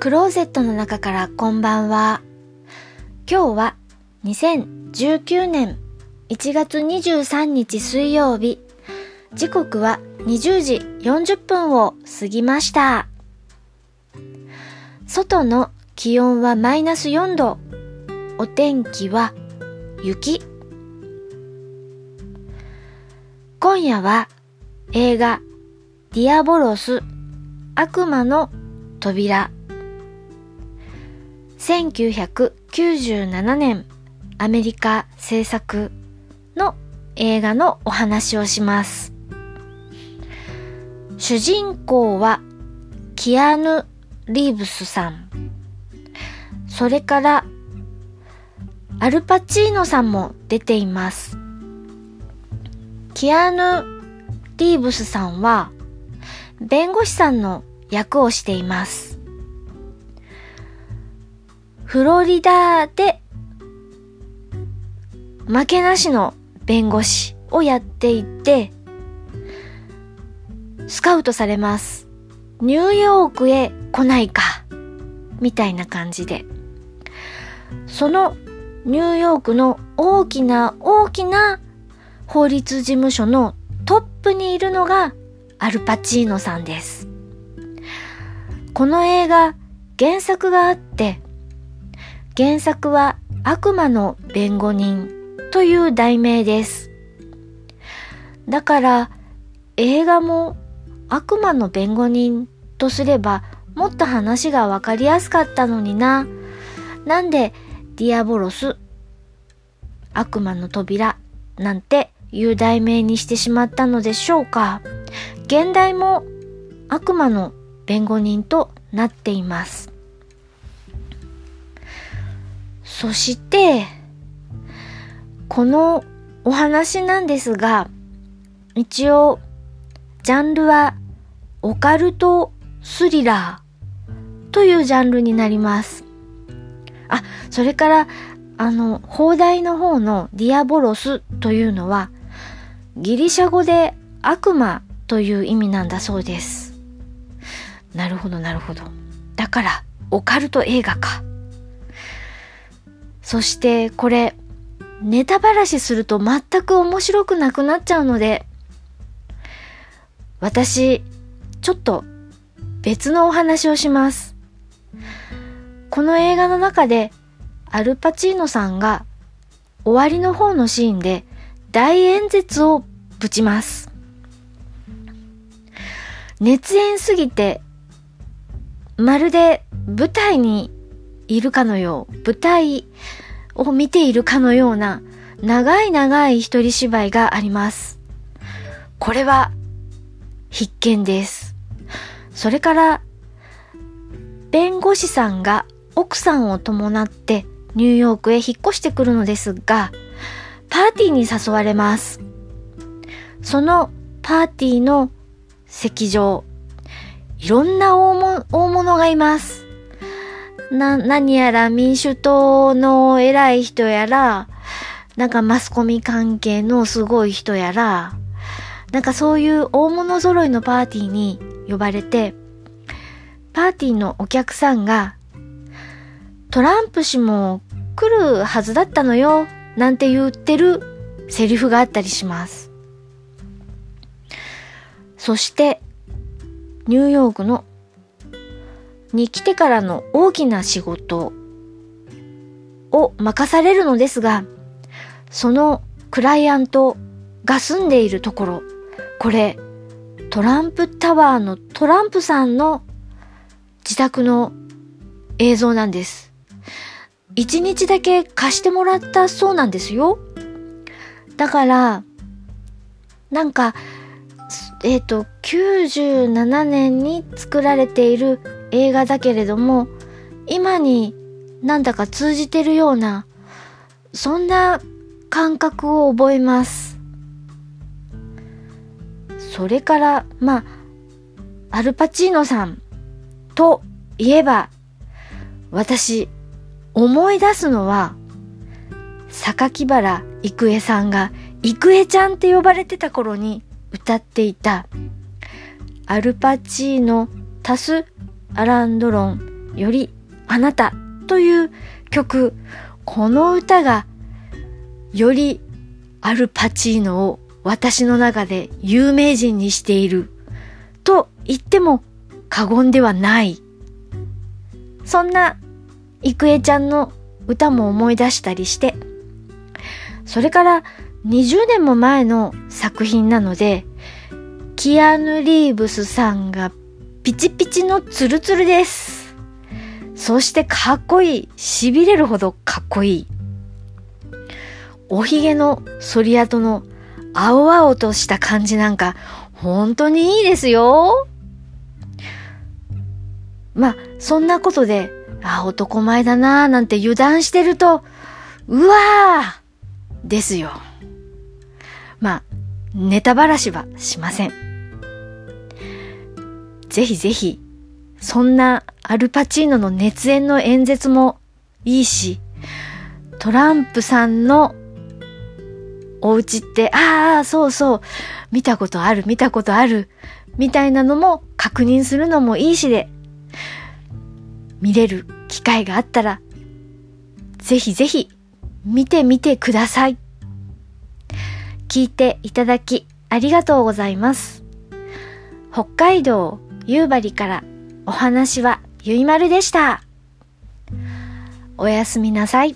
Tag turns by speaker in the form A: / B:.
A: クローゼットの中からこんばんは。今日は2019年1月23日水曜日。時刻は20時40分を過ぎました。外の気温はマイナス4度。お天気は雪。今夜は映画ディアボロス悪魔の扉1997年アメリカ制作の映画のお話をします。主人公はキアヌ・リーブスさん。それからアルパチーノさんも出ています。キアヌ・リーブスさんは弁護士さんの役をしています。フロリダで負けなしの弁護士をやっていて、スカウトされます。ニューヨークへ来ないか。みたいな感じで。そのニューヨークの大きな大きな法律事務所のトップにいるのがアルパチーノさんです。この映画、原作があって、原作は悪魔の弁護人という題名です。だから映画も悪魔の弁護人とすればもっと話がわかりやすかったのにな。なんでディアボロス、悪魔の扉なんていう題名にしてしまったのでしょうか。現代も悪魔の弁護人となっています。そして、このお話なんですが、一応、ジャンルはオカルトスリラーというジャンルになります。あ、それから、あの、放題の方のディアボロスというのは、ギリシャ語で悪魔という意味なんだそうです。なるほど、なるほど。だから、オカルト映画か。そして、これ、ネタばらしすると全く面白くなくなっちゃうので、私、ちょっと別のお話をします。この映画の中で、アルパチーノさんが終わりの方のシーンで大演説をぶちます。熱演すぎて、まるで舞台にいるかのよう、舞台を見ているかのような長い長い一人芝居があります。これは必見です。それから、弁護士さんが奥さんを伴ってニューヨークへ引っ越してくるのですが、パーティーに誘われます。そのパーティーの席上、いろんな大物がいます。な、何やら民主党の偉い人やら、なんかマスコミ関係のすごい人やら、なんかそういう大物揃いのパーティーに呼ばれて、パーティーのお客さんが、トランプ氏も来るはずだったのよ、なんて言ってるセリフがあったりします。そして、ニューヨークのに来てからの大きな仕事を任されるのですが、そのクライアントが住んでいるところ、これ、トランプタワーのトランプさんの自宅の映像なんです。一日だけ貸してもらったそうなんですよ。だから、なんか、えっ、ー、と、97年に作られている映画だけれども、今になんだか通じてるような、そんな感覚を覚えます。それから、まあ、アルパチーノさんといえば、私、思い出すのは、榊原郁恵さんが郁恵ちゃんって呼ばれてた頃に歌っていた、アルパチーノ足すアランドロンよりあなたという曲、この歌がよりアルパチーノを私の中で有名人にしていると言っても過言ではない。そんな郁恵ちゃんの歌も思い出したりして、それから20年も前の作品なので、キアヌ・リーブスさんがピチピチのツルツルです。そしてかっこいい。痺れるほどかっこいい。おひげの反り跡の青々とした感じなんか本当にいいですよ。まあ、そんなことで、あ、男前だなぁなんて油断してると、うわーですよ。まあ、ネタばらしはしません。ぜひぜひ、そんなアルパチーノの熱演の演説もいいし、トランプさんのお家って、ああ、そうそう、見たことある、見たことある、みたいなのも確認するのもいいしで、見れる機会があったら、ぜひぜひ見てみてください。聞いていただきありがとうございます。北海道夕張からお話はゆいまるでした。おやすみなさい。